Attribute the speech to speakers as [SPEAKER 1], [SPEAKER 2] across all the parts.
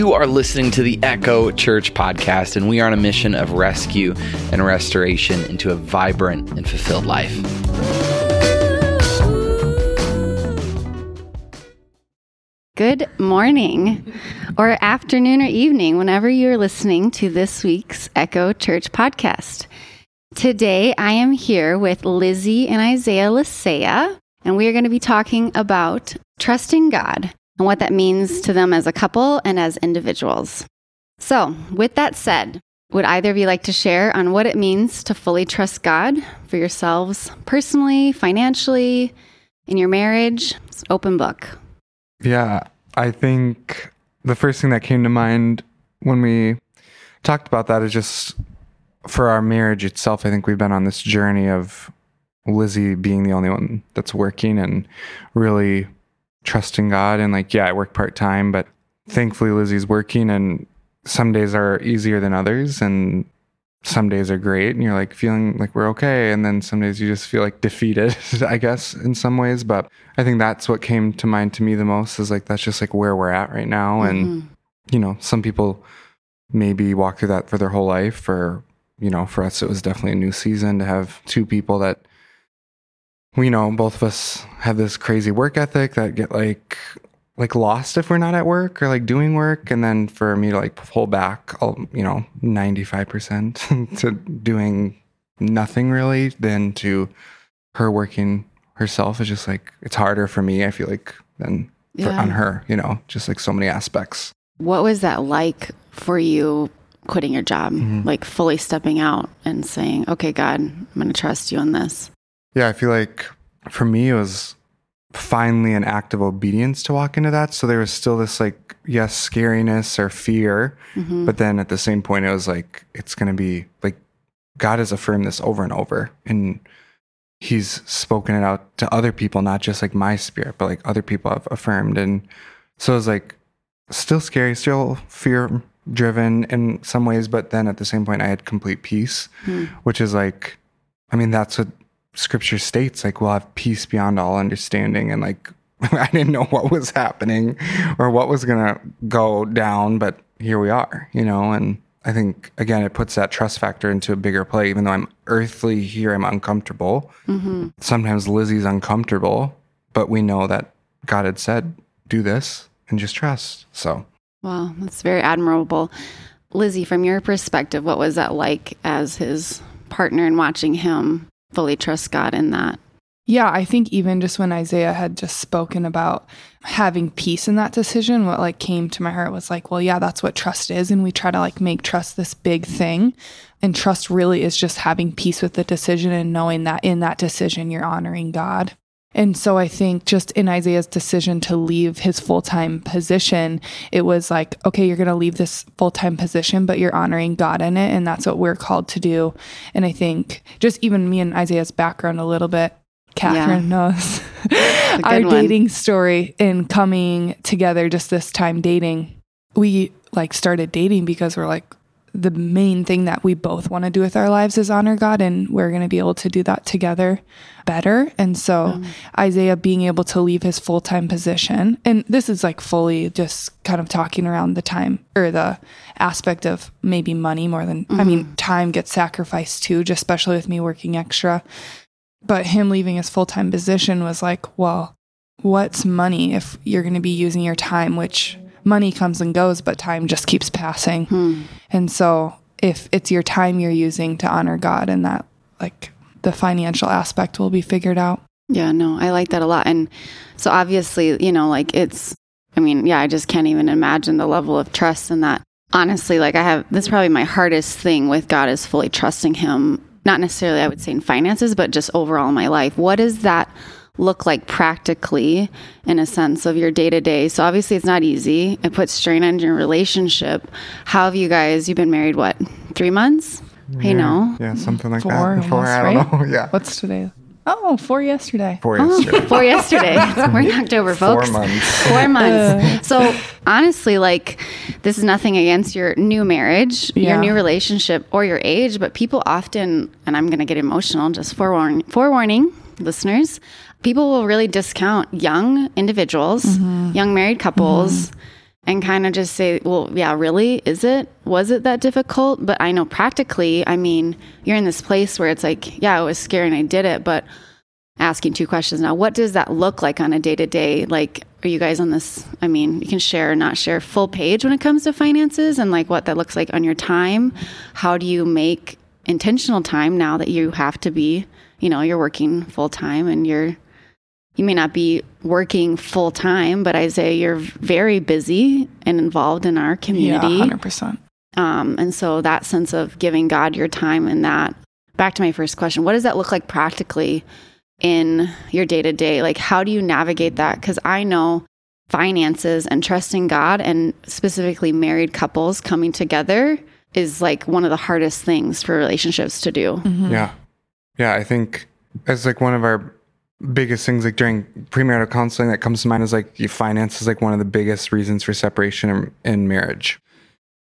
[SPEAKER 1] You are listening to the Echo Church podcast, and we are on a mission of rescue and restoration into a vibrant and fulfilled life.
[SPEAKER 2] Good morning, or afternoon, or evening, whenever you're listening to this week's Echo Church podcast. Today, I am here with Lizzie and Isaiah Lisea, and we are going to be talking about trusting God and what that means to them as a couple and as individuals. So, with that said, would either of you like to share on what it means to fully trust God for yourselves personally, financially, in your marriage? It's open book.
[SPEAKER 3] Yeah, I think the first thing that came to mind when we talked about that is just for our marriage itself. I think we've been on this journey of Lizzie being the only one that's working and really trusting God and like, yeah, I work part time, but thankfully Lizzie's working and some days are easier than others and some days are great and you're like feeling like we're okay and then some days you just feel like defeated i guess in some ways but i think that's what came to mind to me the most is like that's just like where we're at right now and mm-hmm. you know some people maybe walk through that for their whole life or you know for us it was definitely a new season to have two people that we know both of us have this crazy work ethic that get like like lost if we're not at work or like doing work and then for me to like pull back you know 95% to doing nothing really than to her working herself is just like it's harder for me i feel like than for, yeah. on her you know just like so many aspects
[SPEAKER 2] what was that like for you quitting your job mm-hmm. like fully stepping out and saying okay god i'm going to trust you on this
[SPEAKER 3] yeah, I feel like for me, it was finally an act of obedience to walk into that. So there was still this like, yes, scariness or fear. Mm-hmm. But then at the same point, it was like, it's going to be like, God has affirmed this over and over. And he's spoken it out to other people, not just like my spirit, but like other people have affirmed. And so it was like still scary, still fear driven in some ways. But then at the same point, I had complete peace, mm. which is like, I mean, that's what scripture states like we'll have peace beyond all understanding and like I didn't know what was happening or what was going to go down but here we are you know? And I think again it puts that trust factor into a bigger play. Even though I'm earthly here I'm uncomfortable. Mm-hmm. sometimes Lizzie's uncomfortable but we know that God had said do this and just trust. So.
[SPEAKER 2] Wow that's very admirable. Lizzie from your perspective what was that like as his partner and watching him fully trust God in that.
[SPEAKER 4] Yeah, I think even just when Isaiah had just spoken about having peace in that decision, what like came to my heart was like, well, yeah, that's what trust is. And we try to like make trust this big thing. And trust really is just having peace with the decision and knowing that in that decision, you're honoring God. And so I think just in Isaiah's decision to leave his full time position, it was like, okay, you're going to leave this full time position, but you're honoring God in it. And that's what we're called to do. And I think just even me and Isaiah's background a little bit, Catherine yeah. knows our one. dating story in coming together just this time dating. We like started dating because we're like, the main thing that we both want to do with our lives is honor God, and we're going to be able to do that together better. And so, mm. Isaiah being able to leave his full time position, and this is like fully just kind of talking around the time or the aspect of maybe money more than, mm-hmm. I mean, mm-hmm. time gets sacrificed too, just especially with me working extra. But him leaving his full time position was like, well, what's money if you're going to be using your time, which money comes and goes, but time just keeps passing. Hmm. And so if it's your time you're using to honor God and that like the financial aspect will be figured out.
[SPEAKER 2] Yeah, no, I like that a lot. And so obviously, you know, like it's I mean, yeah, I just can't even imagine the level of trust and that honestly, like I have this is probably my hardest thing with God is fully trusting him. Not necessarily I would say in finances, but just overall in my life. What is that look like practically in a sense of your day to day? So obviously it's not easy. It puts strain on your relationship. How have you guys, you've been married what, three months?
[SPEAKER 3] Yeah,
[SPEAKER 2] you know?
[SPEAKER 3] Yeah, something like four, that. Four, almost, I don't right? know. Yeah.
[SPEAKER 4] What's today? Oh, four yesterday.
[SPEAKER 3] Four
[SPEAKER 2] oh,
[SPEAKER 3] yesterday.
[SPEAKER 2] four yesterday. We're in October, folks.
[SPEAKER 3] Four months.
[SPEAKER 2] Four months. Uh. So honestly, like this is nothing against your new marriage, yeah. your new relationship, or your age, but people often, and I'm going to get emotional, just forewarning, forewarning listeners, people will really discount young individuals, mm-hmm. young married couples. Mm-hmm. and kind of just say, well, yeah, really? Is it? Was it that difficult? But I know practically, I mean, you're in this place where it's like, yeah, it was scary and I did it, but asking two questions now, what does that look like on a day to day? Like, are you guys on this? I mean, you can share or not share full page when it comes to finances and like what that looks like on your time. How do you make intentional time now that you have to be, you know, you're working full time and you're you may not be working full time, but Isaiah, you're very busy and involved in our community.
[SPEAKER 4] Yeah, hundred percent.
[SPEAKER 2] Um, and so that sense of giving God your time and that. Back to my first question: What does that look like practically in your day to day? Like, how do you navigate that? Because I know finances and trusting God, and specifically married couples coming together, is like one of the hardest things for relationships to do.
[SPEAKER 4] Mm-hmm.
[SPEAKER 3] Yeah. Yeah. I think as like one of our biggest things like during premarital counseling that comes to mind is like finance is like one of the biggest reasons for separation in, in marriage.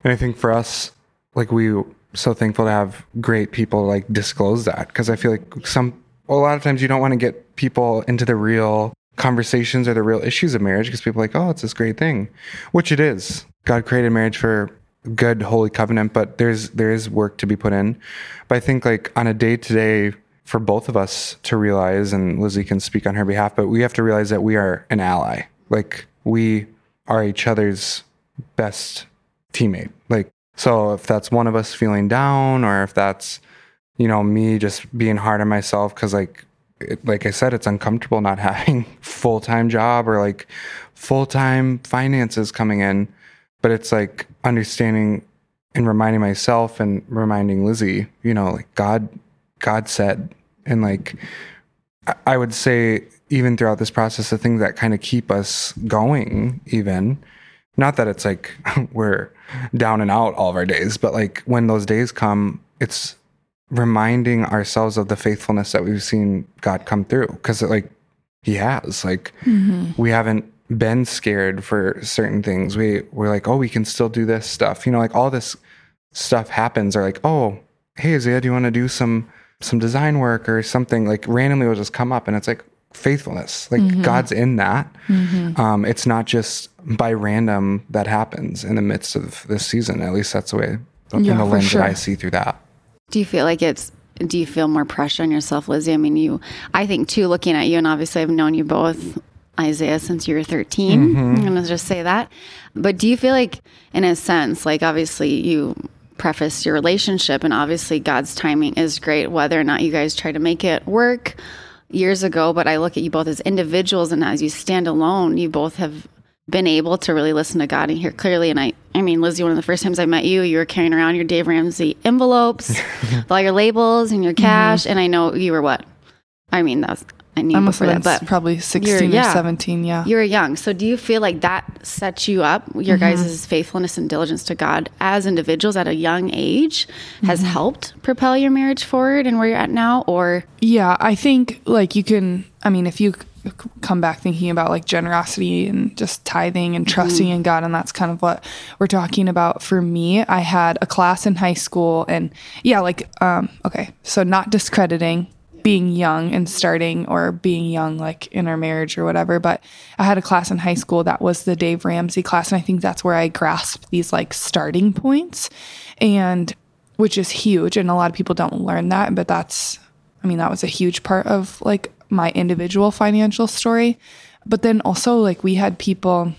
[SPEAKER 3] And I think for us, like we so thankful to have great people like disclose that because I feel like some a lot of times you don't want to get people into the real conversations or the real issues of marriage because people are like, oh, it's this great thing, which it is. God created marriage for good holy covenant, but there's there is work to be put in. But I think like on a day to day for both of us to realize, and Lizzie can speak on her behalf, but we have to realize that we are an ally. Like we are each other's best teammate. Like, so if that's one of us feeling down, or if that's, you know, me just being hard on myself, because like, it, like I said, it's uncomfortable not having full time job or like full time finances coming in, but it's like understanding and reminding myself and reminding Lizzie, you know, like God, God said and like I would say even throughout this process, the things that kind of keep us going, even not that it's like we're down and out all of our days, but like when those days come, it's reminding ourselves of the faithfulness that we've seen God come through. Cause like he has, like mm-hmm. we haven't been scared for certain things. We we're like, oh, we can still do this stuff. You know, like all this stuff happens or like, oh, hey Isaiah, do you want to do some some design work or something like randomly will just come up and it's like faithfulness like mm-hmm. god's in that mm-hmm. um, it's not just by random that happens in the midst of this season at least that's the way yeah, in the lens sure. that i see through that
[SPEAKER 2] do you feel like it's do you feel more pressure on yourself lizzie i mean you i think too looking at you and obviously i've known you both isaiah since you were 13 mm-hmm. i'm gonna just say that but do you feel like in a sense like obviously you preface your relationship. And obviously, God's timing is great, whether or not you guys try to make it work years ago. But I look at you both as individuals, and as you stand alone, you both have been able to really listen to God and hear clearly. And I, I mean, Lizzie, one of the first times I met you, you were carrying around your Dave Ramsey envelopes, all your labels and your cash. Mm-hmm. And I know you were what? I mean, that's I knew
[SPEAKER 4] I must have been that, but probably 16 yeah, or 17. Yeah.
[SPEAKER 2] You were young. So do you feel like that sets you up, your mm-hmm. guys' faithfulness and diligence to God as individuals at a young age has mm-hmm. helped propel your marriage forward and where you're at now? Or?
[SPEAKER 4] Yeah, I think like you can, I mean, if you come back thinking about like generosity and just tithing and trusting mm-hmm. in God. And that's kind of what we're talking about for me. I had a class in high school and yeah, like, um, okay, so not discrediting being young and starting or being young like in our marriage or whatever but i had a class in high school that was the dave ramsey class and i think that's where i grasped these like starting points and which is huge and a lot of people don't learn that but that's i mean that was a huge part of like my individual financial story. But then also like we had people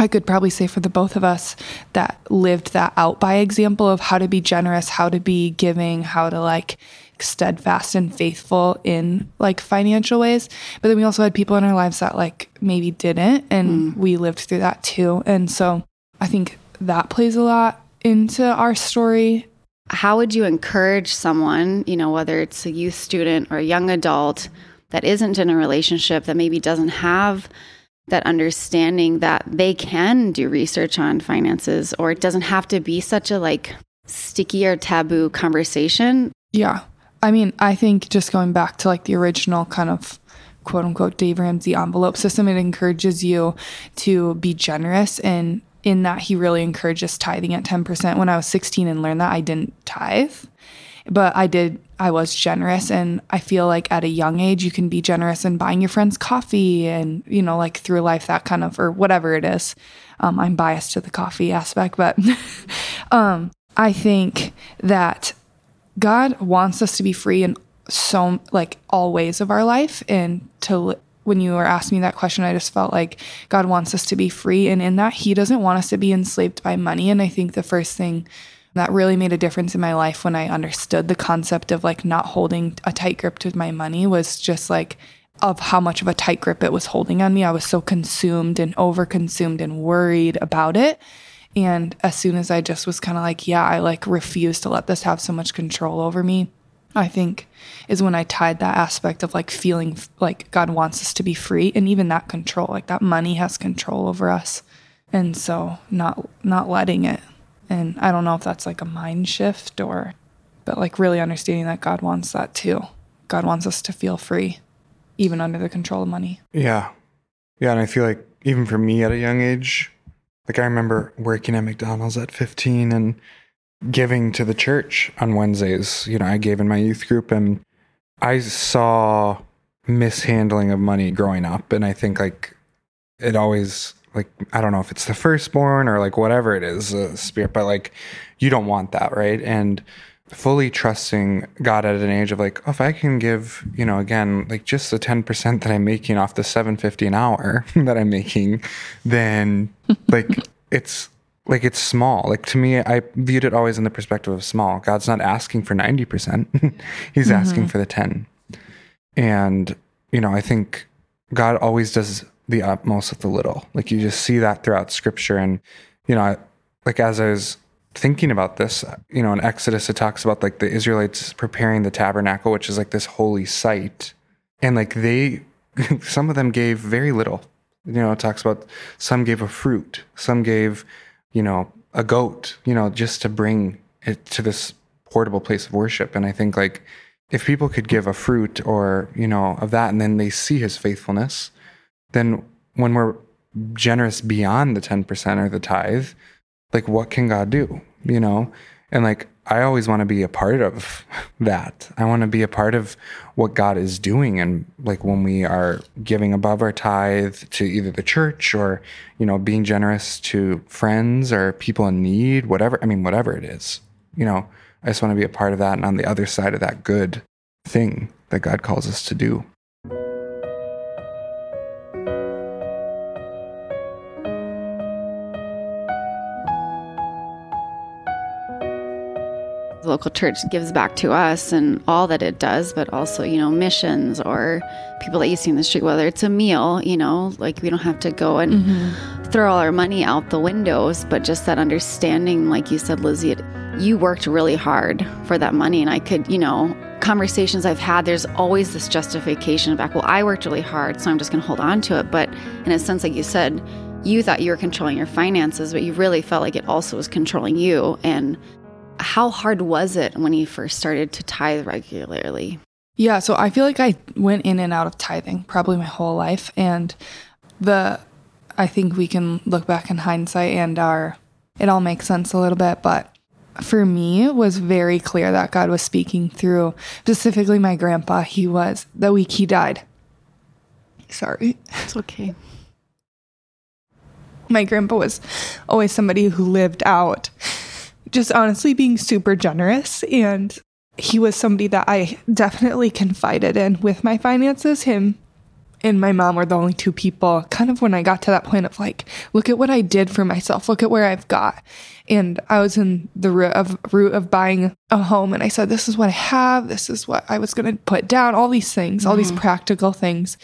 [SPEAKER 4] I could probably say for the both of us that lived that out by example of how to be generous, how to be giving, how to like steadfast and faithful in like financial ways. But then we also had people in our lives that like maybe didn't. And mm. we lived through that too. And so I think that plays a lot into our story.
[SPEAKER 2] How would you encourage someone, you know, whether it's a youth student or a young adult that isn't in a relationship that maybe doesn't have that understanding that they can do research on finances or it doesn't have to be such a like sticky or taboo conversation?
[SPEAKER 4] Yeah. I mean, I think just going back to like the original kind of quote unquote Dave Ramsey envelope system, it encourages you to be generous and in that he really encourages tithing at 10%. When I was 16 and learned that, I didn't tithe. but I did, I was generous. And I feel like at a young age, you can be generous in buying your friends coffee and, you know, like through life, that kind of, or whatever it is. Um, I'm biased to the coffee aspect, but um, I think that God wants us to be free in so, like, all ways of our life and to, when you were asking me that question, I just felt like God wants us to be free. And in that, He doesn't want us to be enslaved by money. And I think the first thing that really made a difference in my life when I understood the concept of like not holding a tight grip to my money was just like of how much of a tight grip it was holding on me. I was so consumed and over consumed and worried about it. And as soon as I just was kind of like, yeah, I like refuse to let this have so much control over me, I think is when I tied that aspect of like feeling like God wants us to be free and even that control, like that money has control over us. And so not not letting it and I don't know if that's like a mind shift or, but like really understanding that God wants that too. God wants us to feel free, even under the control of money.
[SPEAKER 3] Yeah. Yeah. And I feel like even for me at a young age, like I remember working at McDonald's at 15 and giving to the church on Wednesdays. You know, I gave in my youth group and I saw mishandling of money growing up. And I think like it always like I don't know if it's the firstborn or like whatever it is, uh, spirit, but like you don't want that, right? And fully trusting God at an age of like, oh, if I can give, you know, again, like just the 10% that I'm making off the 750 an hour that I'm making, then like it's like it's small. Like to me, I viewed it always in the perspective of small. God's not asking for 90%. He's mm-hmm. asking for the 10. And, you know, I think God always does the utmost with the little. Like you just see that throughout scripture. And, you know, like as I was thinking about this, you know, in Exodus, it talks about like the Israelites preparing the tabernacle, which is like this holy site. And like they, some of them gave very little. You know, it talks about some gave a fruit, some gave, you know, a goat, you know, just to bring it to this portable place of worship. And I think like if people could give a fruit or, you know, of that and then they see his faithfulness, then when we're generous beyond the 10% or the tithe, like what can God do? You know? And like I always want to be a part of that. I want to be a part of what God is doing and like when we are giving above our tithe to either the church or, you know, being generous to friends or people in need, whatever, I mean whatever it is. You know, I just want to be a part of that and on the other side of that good thing that God calls us to do.
[SPEAKER 2] Local church gives back to us and all that it does, but also, you know, missions or people that you see in the street, whether it's a meal, you know, like we don't have to go and mm-hmm. throw all our money out the windows, but just that understanding, like you said, Lizzie, it, you worked really hard for that money. And I could, you know, conversations I've had, there's always this justification back, well, I worked really hard, so I'm just going to hold on to it. But in a sense, like you said, you thought you were controlling your finances, but you really felt like it also was controlling you. And how hard was it when you first started to tithe regularly?
[SPEAKER 4] Yeah, so I feel like I went in and out of tithing probably my whole life. And the, I think we can look back in hindsight and our, it all makes sense a little bit. But for me, it was very clear that God was speaking through specifically my grandpa. He was, the week he died. Sorry.
[SPEAKER 2] It's okay.
[SPEAKER 4] My grandpa was always somebody who lived out just honestly being super generous. And he was somebody that I definitely confided in with my finances. Him and my mom were the only two people kind of when I got to that point of like, look at what I did for myself, look at where I've got. And I was in the root of root of buying a home and I said, This is what I have, this is what I was gonna put down, all these things, mm-hmm. all these mm-hmm. practical things.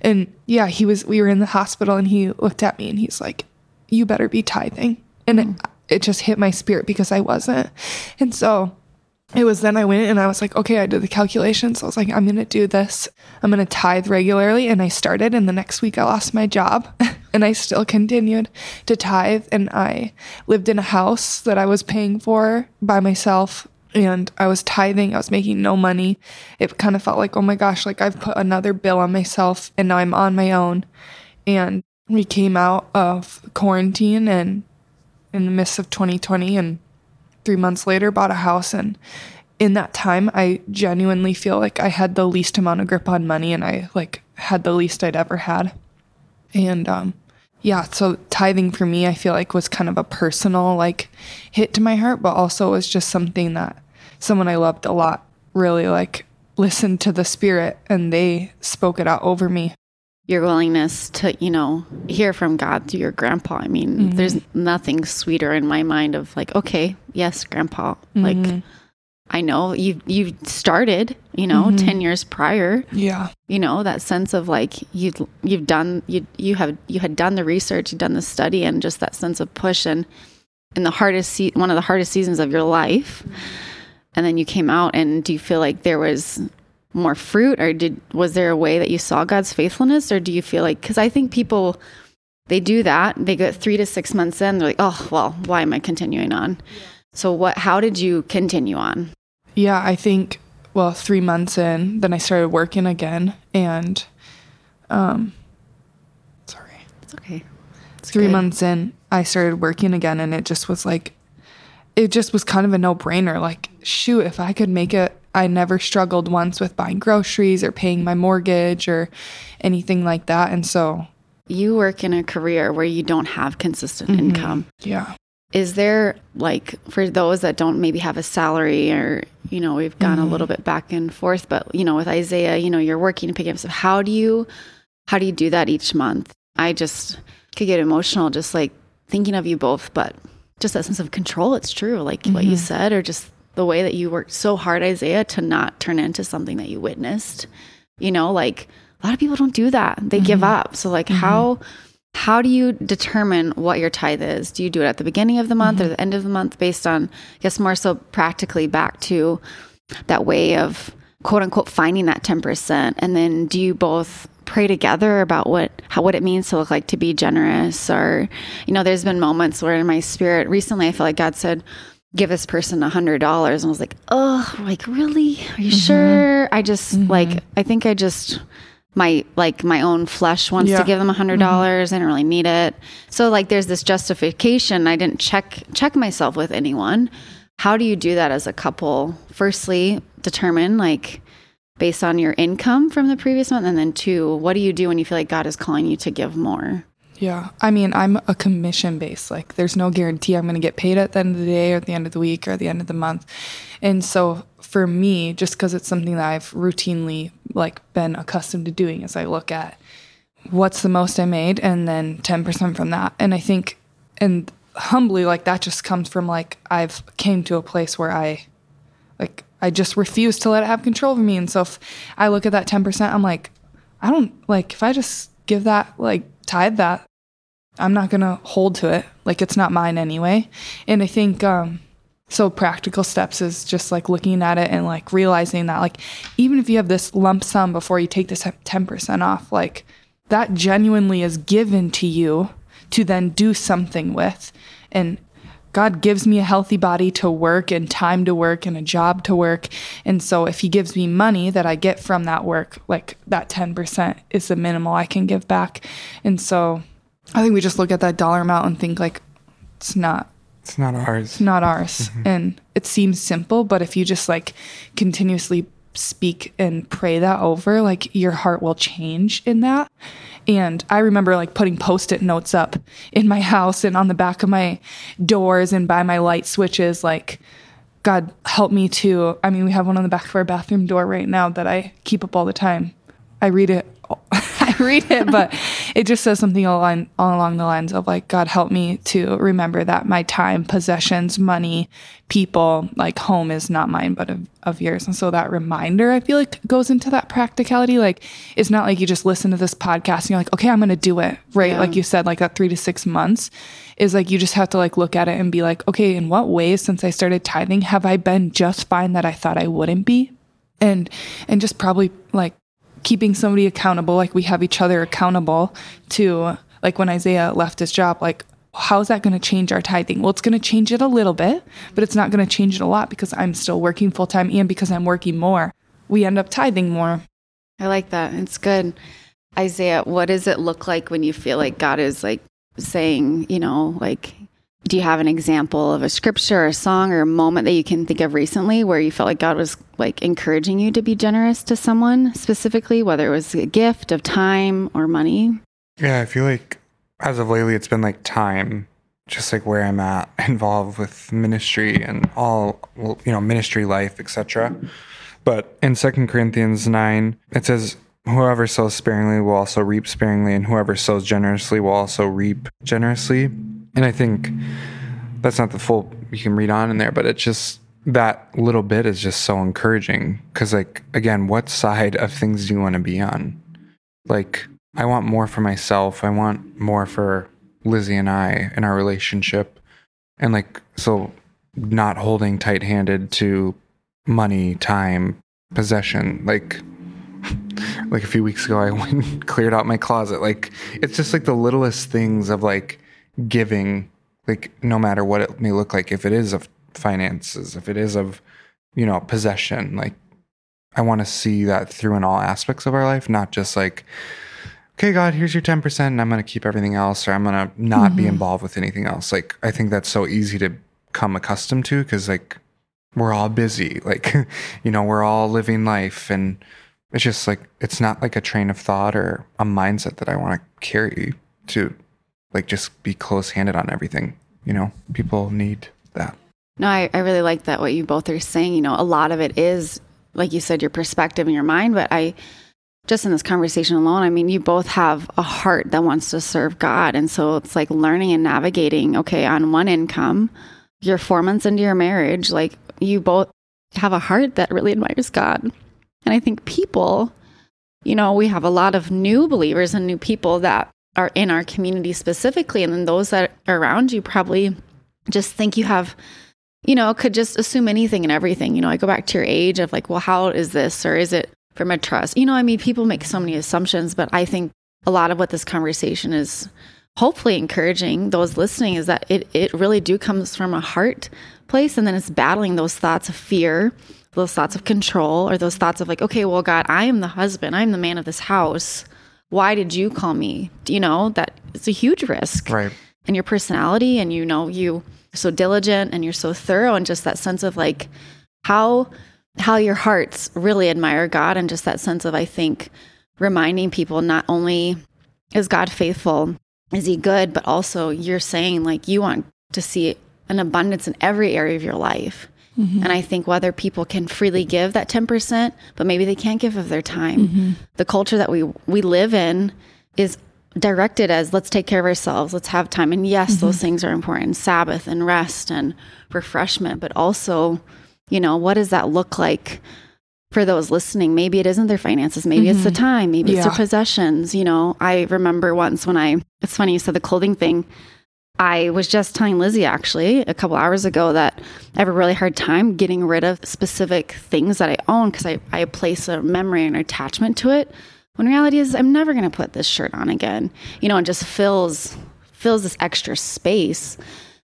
[SPEAKER 4] And yeah, he was we were in the hospital and he looked at me and he's like, You better be tithing. And mm-hmm it just hit my spirit because I wasn't. And so it was then I went and I was like, okay, I did the calculations. So I was like, I'm going to do this. I'm going to tithe regularly. And I started. And the next week I lost my job and I still continued to tithe. And I lived in a house that I was paying for by myself. And I was tithing. I was making no money. It kind of felt like, oh my gosh, like I've put another bill on myself and now I'm on my own. And we came out of quarantine and in the midst of 2020 and three months later bought a house and in that time, I genuinely feel like I had the least amount of grip on money and I like had the least I'd ever had. And um yeah, so tithing for me I feel like was kind of a personal like hit to my heart, but also it was just something that someone I loved a lot really like listened to the spirit and they spoke it out over me.
[SPEAKER 2] Your willingness to, you know, hear from God through your grandpa. I mean, mm-hmm. there's nothing sweeter in my mind of like, okay, yes, grandpa. Like mm-hmm. I know you you started, you know, mm-hmm. 10 years prior.
[SPEAKER 4] Yeah.
[SPEAKER 2] You know, that sense of like you you've done you you have you had done the research, you've done the study and just that sense of push and in the hardest se- one of the hardest seasons of your life. And then you came out and do you feel like there was more fruit or did was there a way that you saw God's faithfulness or do you feel like cuz I think people they do that, they get 3 to 6 months in, they're like, "Oh, well, why am I continuing on?" So what how did you continue on?
[SPEAKER 4] Yeah, I think well, three months in, then I started working again, and um, sorry,
[SPEAKER 2] It's okay. It's
[SPEAKER 4] three
[SPEAKER 2] good.
[SPEAKER 4] months in, I started working again, and it just was like, it just was kind of a no brainer. Like, shoot, if I could make it, I never struggled once with buying groceries or paying my mortgage or anything like that, and so
[SPEAKER 2] You work in a career where you don't have consistent mm-hmm. income.
[SPEAKER 4] yeah,
[SPEAKER 2] Is there like for those that don't maybe have a salary or you know we've gone a mm-hmm. little bit back and forth, but you know with Isaiah, you know you're working and picking up stuff. How do you how do you do that each month? I just could get emotional just like thinking of you both, but just that sense of control. It's true, like what you mm-hmm. said, or just the way that you worked so hard, Isaiah, to not turn into something that you witnessed. You know, like a lot of people don't do that; they give mm-hmm. up. So, like, mm-hmm. how how do you determine what your tithe is? Do you do it at the beginning of the month or mm-hmm. the end of the month based on, I guess, more so practically back to that way of quote unquote finding that 10%? And then do you both pray together about what, how, what it means to look like to be generous? Or, you know, there's been moments where in my spirit recently, I feel like God said, give this person a hundred dollars. And I was like, oh, like, really? Are you mm-hmm. sure? I just mm-hmm. like, I think I just, my like my own flesh wants
[SPEAKER 4] Yeah.
[SPEAKER 2] to give them a hundred mm-hmm. dollars. I don't really need it. So like there's this justification. I didn't check check myself with anyone. How do you do that as a couple? Firstly, determine like based on your income from the previous month, and then two, what do you do when you feel like God is calling you to give more?
[SPEAKER 4] Yeah. I mean, I'm a commission based. Like, there's no guarantee I'm going to get paid at the end of the day or at the end of the week or at the end of the month. And so for me, just because it's something that I've routinely like been accustomed to doing, is I look at what's the most I made and then 10% from that. And I think, and humbly, like that just comes from like I've came to a place where I like I just refuse to let it have control over me. And so if I look at that 10%, I'm like, I don't like if I just give that like tithe that, I'm not gonna hold to it. Like it's not mine anyway. And I think um so practical steps is just like looking at it and like realizing that like even if you have this lump sum before you take this 10% off, like that genuinely is given to you to then do something with. And God gives me a healthy body to work and time to work and a job to work. And so if he gives me money that I get from that work, like that 10% is the minimal I can give back. And so I think we just look at that dollar amount and think like it's not
[SPEAKER 3] It's not ours.
[SPEAKER 4] it's not ours. Mm-hmm. And it seems simple, but if you just like continuously speak and pray that over, like your heart will change in that. And I remember like putting post it notes up in my house and on the back of my doors and by my light switches, like, God help me to. I mean, we have one on the back of our bathroom door right now that I keep up all the time. I read it. Read it, but it just says something along along the lines of like, God help me to remember that my time, possessions, money, people, like home is not mine, but of, of yours. And so that reminder, I feel like, goes into that practicality. Like, it's not like you just listen to this podcast and you're like, okay, I'm going to do it, right?
[SPEAKER 2] Yeah.
[SPEAKER 4] Like you said, like that three to six months is like you just have to like look at it and be like, okay, in what ways since I started tithing have I been just fine that I thought I wouldn't be? And and just probably like keeping somebody accountable, like we have each other accountable to like when Isaiah left his job, like how is that going to change our tithing? Well, it's going to change it a little bit, but it's not going to change it a lot because I'm still working full time and because I'm working more. We end up tithing more.
[SPEAKER 2] I like that. It's good. Isaiah, what does it look like when you feel like God is like saying, you know, like do you have an example of a scripture or a song or a moment that you can think of recently where you felt like God was like encouraging you to be generous to someone specifically, whether it was a gift of time or money?
[SPEAKER 3] Yeah, I feel like as of lately, it's been like time, just like where I'm at, involved with ministry and all, you know, ministry life, etc. But in Second Corinthians 9, it says, Whoever sows sparingly will also reap sparingly, and whoever sows generously will also reap generously. And I think that's not the full you can read on in there, but it's just that little bit is just so encouraging. Cause, like, again, what side of things do you want to be on? Like, I want more for myself. I want more for Lizzie and I in our relationship. And, like, so not holding tight handed to money, time, possession. Like, like a few weeks ago, I went cleared out my closet. Like, it's just like the littlest things of like giving, like, no matter what it may look like, if it is of finances, if it is of, you know, possession, like, I want to see that through in all aspects of our life, not just like, okay, God, here's your 10%, and I'm going to keep everything else, or I'm going to not be mm-hmm. involved with anything else. Like, I think that's so easy to come accustomed to because, like, we're all busy. Like, you know, we're all living life. And it's just like, it's not like a train of thought or a mindset that I want to carry to, like, just be close handed on everything. You know, people need that.
[SPEAKER 2] No, I, I really like that what you both are saying. You know, a lot of it is, like you said, your perspective and your mind, but I just in this conversation alone, I mean, you both have a heart that wants to serve God. And so it's like learning and navigating, okay, on one income, you're four months into your marriage, like you both have a heart that really admires God. And I think people, you know, we have a lot of new believers and new people that are in our community specifically. And then those that are around you probably just think you have, you know, could just assume anything and everything. You know, I go back to your age of like, well, how is this? Or is it from a trust? You know, I mean, people make so many assumptions, but I think a lot of what this conversation is hopefully encouraging those listening is that it, it really do comes from a heart place and then it's battling those thoughts of fear those thoughts of control or those thoughts of like okay well god i am the husband i'm the man of this house why did you call me Do you know that it's a huge risk
[SPEAKER 3] Right.
[SPEAKER 2] and your personality and you know you so diligent and you're so thorough and just that sense of like how how your hearts really admire God and just that sense of I think reminding people not only is God faithful, is he good, but also you're saying like you want to see an abundance in every area of your life. Mm-hmm. And I think whether people can freely give that 10%, but maybe they can't give of their time. Mm-hmm. The culture that we we live in is directed as let's take care of ourselves, let's have time. And yes, mm-hmm. those things are important, Sabbath and rest and refreshment, but also, you know, what does that look like for those listening? Maybe it isn't their finances, maybe it's the time, maybe it's their possessions. You know, I remember once when I it's funny you said the clothing thing. I was just telling Lizzie actually a couple hours ago that I have a really hard time getting rid of specific things that I own because I, I place a memory and attachment to it. When reality is I'm never gonna put this shirt on again. You know, and just fills fills this extra space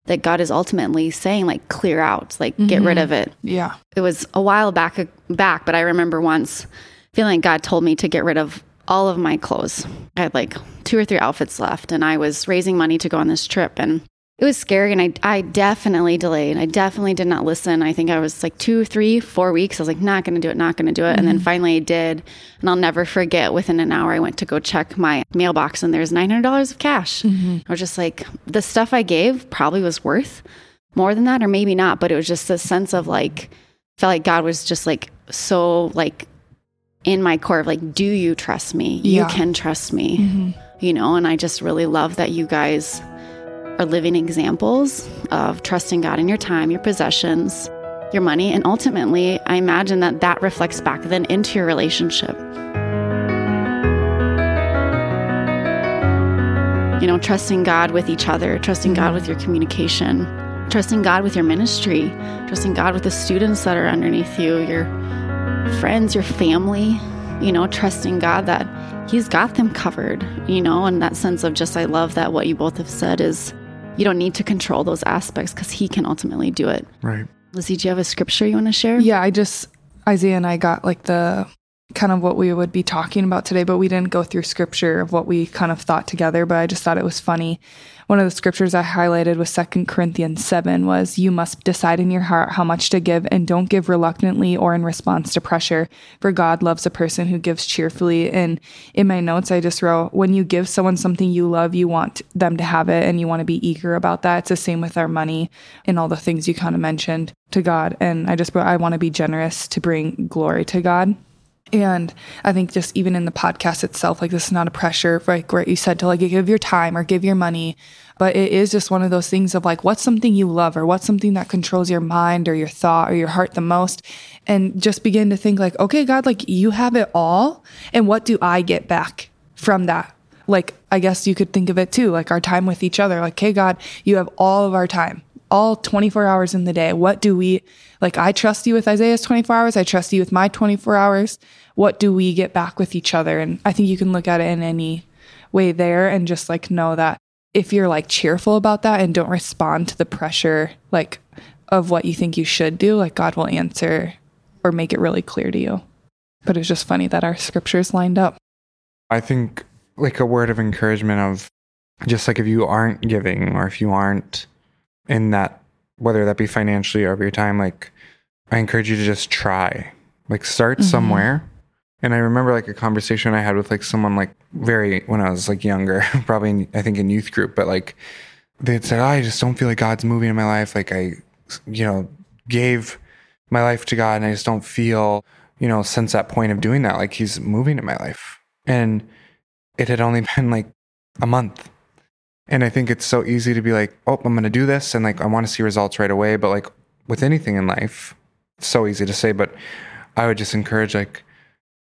[SPEAKER 2] that God is ultimately saying, like, clear out, like get rid mm-hmm. of it
[SPEAKER 4] Yeah.
[SPEAKER 2] it was a while back uh, back, but I remember once feeling like God told me to get rid of all of my clothes. I had like two or three outfits left, and I was raising money to go on this trip, and it was scary. And I, I definitely delayed. I definitely did not listen. I think I was like two, three, four weeks. I was like, not going to do it, not going to do it. And then mm-hmm. finally I did. And I'll never forget within an hour, I went to go check my mailbox, and there's $900 of cash. Mm-hmm. I was just like, the stuff I gave probably was worth more than that, or maybe not. But it was just a sense of like, felt like God was just like so like in my core of like, do you trust me? You
[SPEAKER 4] Yeah.
[SPEAKER 2] can trust me, mm-hmm. you know? And I just really love that you guys are living examples of trusting God in your time, your possessions, your money. And ultimately, I imagine that that reflects back then into your relationship. You know, trusting God with each other, trusting God mm-hmm. with your communication, trusting God with your ministry, trusting God with the students that are underneath you, your friends, your family, you know, trusting God that He's got them covered, you know, and that sense of just, I love that what you both have said is you don't need to control those aspects because He can ultimately do it.
[SPEAKER 3] Right.
[SPEAKER 2] Lizzie, do you have a scripture you want to share?
[SPEAKER 4] Yeah, I just Isaiah and I got like the kind of what we would be talking about today, but we didn't go through scripture of what we kind of thought together, but I just thought it was funny. One of the scriptures I highlighted was Second Corinthians 7 was you must decide in your heart how much to give and don't give reluctantly or in response to pressure, for God loves a person who gives cheerfully. And in my notes I just wrote when you give someone something you love, you want them to have it and you want to be eager about that. It's the same with our money and all the things you kind of mentioned to God. And I just I want to be generous to bring glory to God. And I think just even in the podcast itself, like this is not a pressure, like what you said to like give your time or give your money, but it is just one of those things of like, what's something you love or what's something that controls your mind or your thought or your heart the most? And just begin to think like, okay, God, like you have it all. And what do I get back from that? Like, I guess you could think of it too, like our time with each other. Like, okay, God, you have all of our time all 24 hours in the day. What do we, like, I trust you with Isaiah's 24 hours. I trust you with my 24 hours. What do we get back with each other? And I think you can look at it in any way there and just like know that if you're like cheerful about that and don't respond to the pressure, like, of what you think you should do, like, God will answer or make it really clear to you. But it's just funny that our scriptures lined up.
[SPEAKER 3] I think like a word of encouragement of just like if you aren't giving or if you aren't in that whether that be financially or over your time like i encourage you to just try like start
[SPEAKER 4] Mm-hmm.
[SPEAKER 3] somewhere and i remember like a conversation i had with like someone like very when i was like younger probably in, i think in youth group but like they'd said oh, i just don't feel like god's moving in my life like i you know gave my life to god and i just don't feel you know since that point of doing that like he's moving in my life and it had only been like a month and I think it's so easy to be like, oh, I'm going to do this. And like, I want to see results right away. But like with anything in life, it's so easy to say. But I would just encourage, like,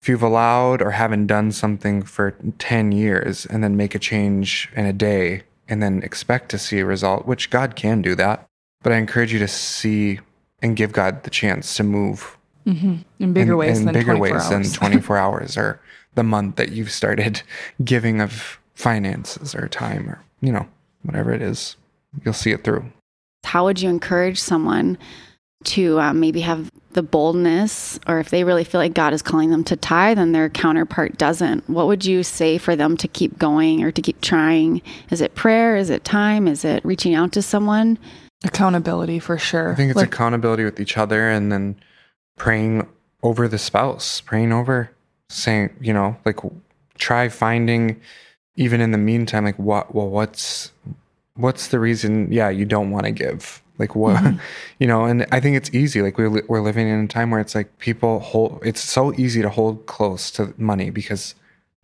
[SPEAKER 3] if you've allowed or haven't done something for 10 years and then make a change in a day and then expect to see a result, which God can do that. But I encourage you to see and give God the chance to move mm-hmm.
[SPEAKER 4] In bigger
[SPEAKER 3] in,
[SPEAKER 4] ways
[SPEAKER 3] in
[SPEAKER 4] than
[SPEAKER 3] bigger
[SPEAKER 4] 24
[SPEAKER 3] ways
[SPEAKER 4] hours.
[SPEAKER 3] than 24 hours or the month that you've started giving of finances or time or you know whatever it is you'll see it through
[SPEAKER 2] How would you encourage someone to um, maybe have the boldness, or if they really feel like God is calling them to tithe and their counterpart doesn't? What would you say for them to keep going or to keep trying? Is it prayer? Is it time? Is it reaching out to someone?
[SPEAKER 4] Accountability for sure.
[SPEAKER 3] i think it's
[SPEAKER 4] Like,
[SPEAKER 3] accountability with each other and then praying over the spouse praying over saying you know like try finding even in the meantime like what well what's what's the reason yeah you don't want to give like what mm-hmm. you know and i think it's easy like we're, we're living in a time where it's like people hold it's so easy to hold close to money because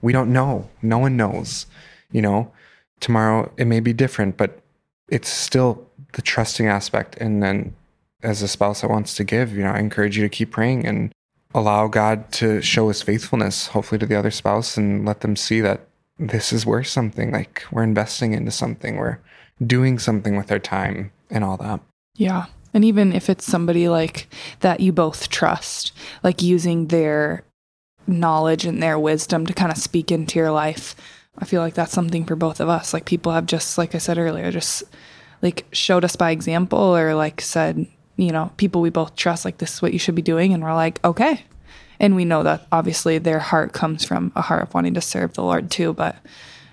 [SPEAKER 3] we don't know. No one knows you know? Tomorrow it may be different but it's still the trusting aspect. And then as a spouse that wants to give you know i encourage you to keep praying and allow god to show his faithfulness hopefully to the other spouse and let them see that this is worth something. Like we're investing into something. We're doing something with their time and all that
[SPEAKER 4] Yeah. And even if it's somebody like that you both trust, like using their knowledge and their wisdom to kind of speak into your life, I feel like that's something for both of us. Like people have just, like I said earlier, just like showed us by example or like said, you know, people we both trust, like this is what you should be doing. And we're like, okay. And we know that obviously their heart comes from a heart of wanting to serve the Lord too. But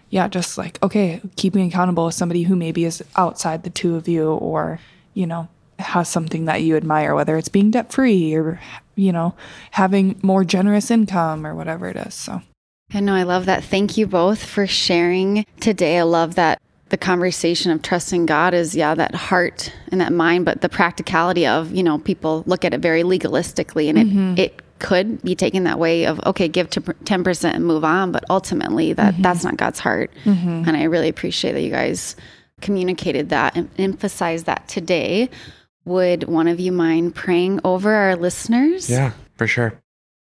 [SPEAKER 4] yeah, just like, okay, keeping accountable with somebody who maybe is outside the two of you or, you know, has something that you admire, whether it's being debt free or, you know, having more generous income or whatever it is. So,
[SPEAKER 2] I know I love that. Thank you both for sharing today. I love that the conversation of trusting God is, yeah, that heart and that mind, but the practicality of, you know, people look at it very legalistically and it, mm-hmm. it could be taken that way of, okay, give to 10% and move on. But ultimately, that mm-hmm. that's not God's heart. Mm-hmm. And I really appreciate that you guys communicated that and emphasized that today. Would one of you mind praying over our listeners?
[SPEAKER 3] Yeah, for sure.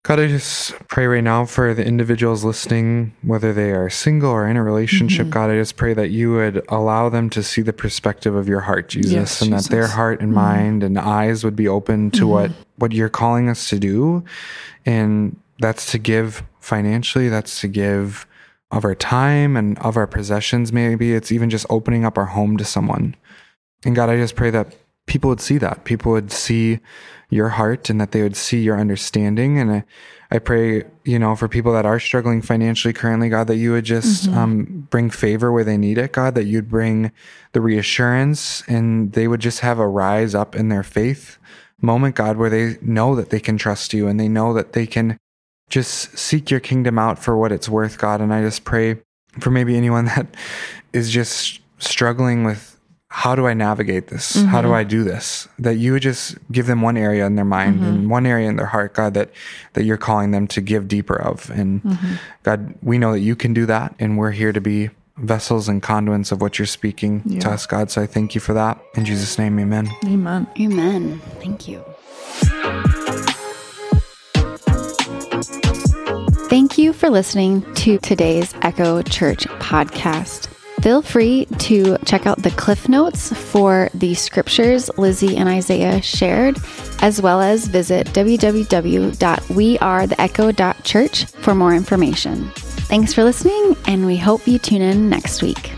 [SPEAKER 3] God, I just pray right now for the individuals listening, whether they are single or in a relationship. Mm-hmm. God, I just pray that you would allow them to see the perspective of your heart, Jesus,
[SPEAKER 4] Yes,
[SPEAKER 3] and that their heart and mm-hmm. mind and eyes would be open to mm-hmm. what what you're calling us to do, and that's to give financially. That's to give of our time and of our possessions. Maybe it's even just opening up our home to someone. And God, I just pray that people would see that. People would see your heart and that they would see your understanding. And I, I pray, you know, for people that are struggling financially currently, God, that you would just
[SPEAKER 4] Mm-hmm.
[SPEAKER 3] um, bring favor where they need it, God, that you'd bring the reassurance and they would just have a rise up in their faith moment, God, where they know that they can trust you and they know that they can just seek your kingdom out for what it's worth, God. And I just pray for maybe anyone that is just struggling with how do I navigate this? How do mm-hmm. I do this? That you would just give them one area in their mind and mm-hmm. one area in their heart, God, that that you're calling them to give deeper of. And mm-hmm. God, we know that you can do that, and we're here to be vessels and conduits of what you're speaking to us, God. So I thank you for that. In Jesus' name, amen.
[SPEAKER 4] Amen.
[SPEAKER 2] Amen. Thank you. Thank you for listening to today's Echo Church podcast. Feel free to check out the cliff notes for the scriptures Lizzie and Isaiah shared, as well as visit www.wearetheecho.church for more information. Thanks for listening, and we hope you tune in next week.